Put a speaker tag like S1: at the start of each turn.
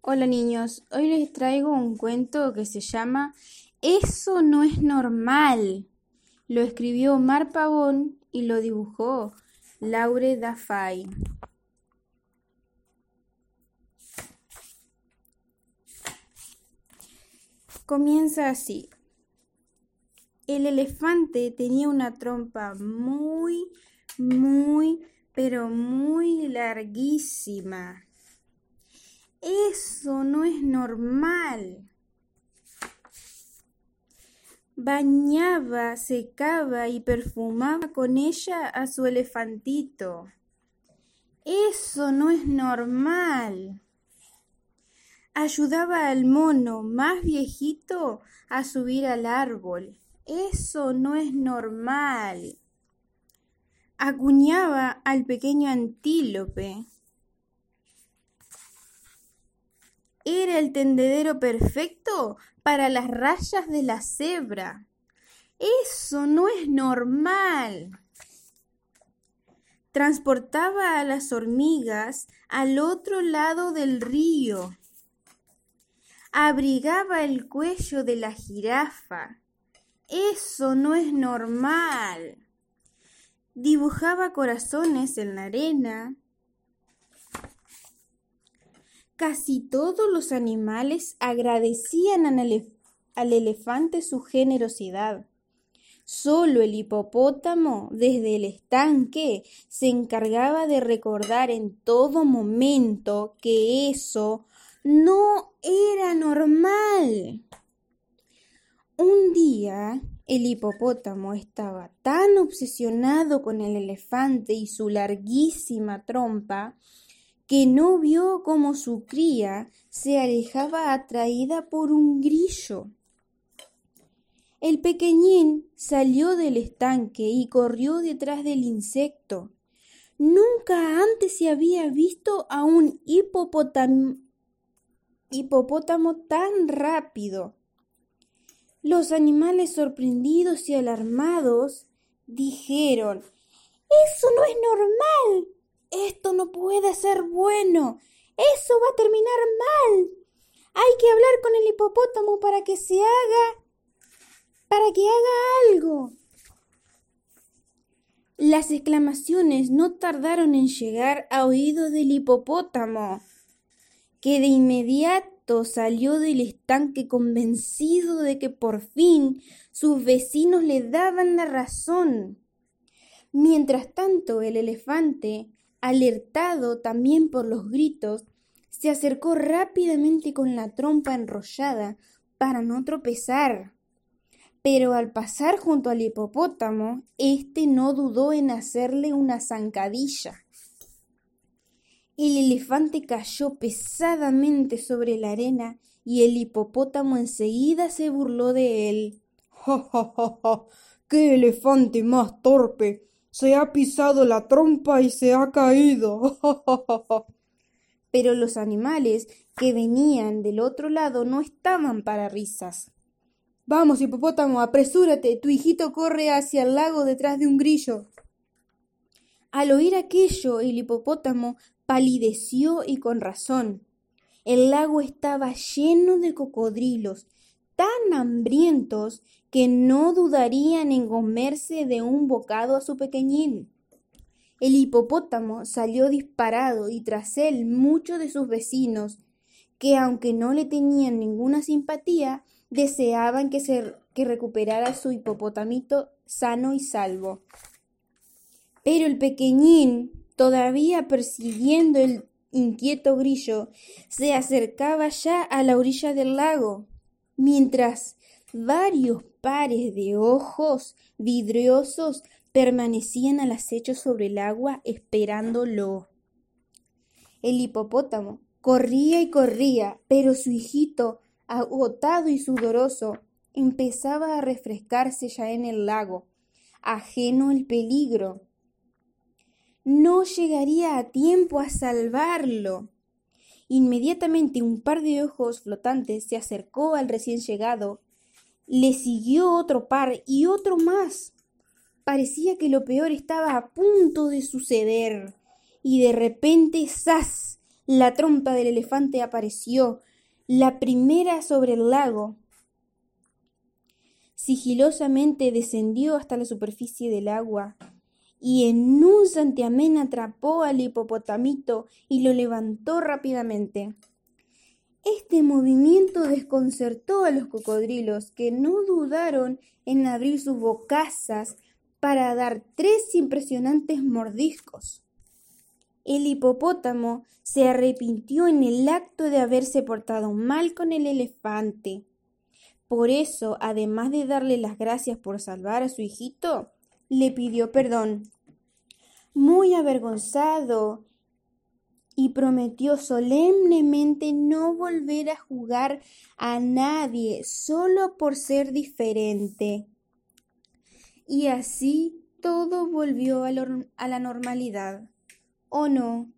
S1: Hola niños, hoy les traigo un cuento que se llama Eso no es normal. Lo escribió Omar Pavón y lo dibujó Laure Dafay. Comienza así. El elefante tenía una trompa muy, muy, pero muy larguísima. Eso no es normal. Bañaba, secaba y perfumaba con ella a su elefantito. Eso no es normal. Ayudaba al mono más viejito a subir al árbol. Eso no es normal. Acuñaba al pequeño antílope. Era el tendedero perfecto para las rayas de la cebra. Eso no es normal. Transportaba a las hormigas al otro lado del río. Abrigaba el cuello de la jirafa. Eso no es normal. Dibujaba corazones en la arena. Casi todos los animales agradecían al, elefante su generosidad. Solo el hipopótamo, desde el estanque, se encargaba de recordar en todo momento que eso no era normal. Un día el hipopótamo estaba tan obsesionado con el elefante y su larguísima trompa que no vio cómo su cría se alejaba atraída por un grillo. El pequeñín salió del estanque y corrió detrás del insecto. Nunca antes se había visto a un hipopótamo, tan rápido. Los animales sorprendidos y alarmados dijeron Eso no es normal. Esto no puede ser bueno. Eso va a terminar mal. Hay que hablar con el hipopótamo para que se haga para que haga algo. Las exclamaciones no tardaron en llegar a oídos del hipopótamo, que de inmediato salió del estanque convencido de que por fin sus vecinos le daban la razón. Mientras tanto, el elefante, alertado también por los gritos, se acercó rápidamente con la trompa enrollada para no tropezar. Pero al pasar junto al hipopótamo, éste no dudó en hacerle una zancadilla. El elefante cayó pesadamente sobre la arena y el hipopótamo enseguida se burló de él.
S2: ¡Ja, ja, ja, ja! ¡Qué elefante más torpe! Se ha pisado la trompa y se ha caído.
S1: Pero los animales que venían del otro lado no estaban para risas.
S2: Vamos, hipopótamo, apresúrate. Tu hijito corre hacia el lago detrás de un grillo.
S1: Al oír aquello, el hipopótamo palideció y con razón. El lago estaba lleno de cocodrilos, tan hambrientos que no dudarían en comerse de un bocado a su pequeñín. El hipopótamo salió disparado y tras él muchos de sus vecinos, que aunque no le tenían ninguna simpatía, deseaban que, se, que recuperara su hipopótamito sano y salvo. Pero el pequeñín todavía persiguiendo el inquieto grillo, se acercaba ya a la orilla del lago, mientras varios pares de ojos vidriosos permanecían al acecho sobre el agua esperándolo. El hipopótamo corría y corría, pero su hijito, agotado y sudoroso, empezaba a refrescarse ya en el lago, ajeno al peligro no llegaría a tiempo a salvarlo. Inmediatamente un par de ojos flotantes se acercó al recién llegado, le siguió otro par y otro más. Parecía que lo peor estaba a punto de suceder, y de repente ¡zas! la trompa del elefante apareció, la primera sobre el lago. Sigilosamente descendió hasta la superficie del agua y en un santiamén atrapó al hipopotamito y lo levantó rápidamente. Este movimiento desconcertó a los cocodrilos, que no dudaron en abrir sus bocazas para dar tres impresionantes mordiscos. El hipopótamo se arrepintió en el acto de haberse portado mal con el elefante. Por eso, además de darle las gracias por salvar a su hijito, le pidió perdón. Muy avergonzado y prometió solemnemente no volver a jugar a nadie solo por ser diferente. Y así todo volvió a, la normalidad. ¿O no?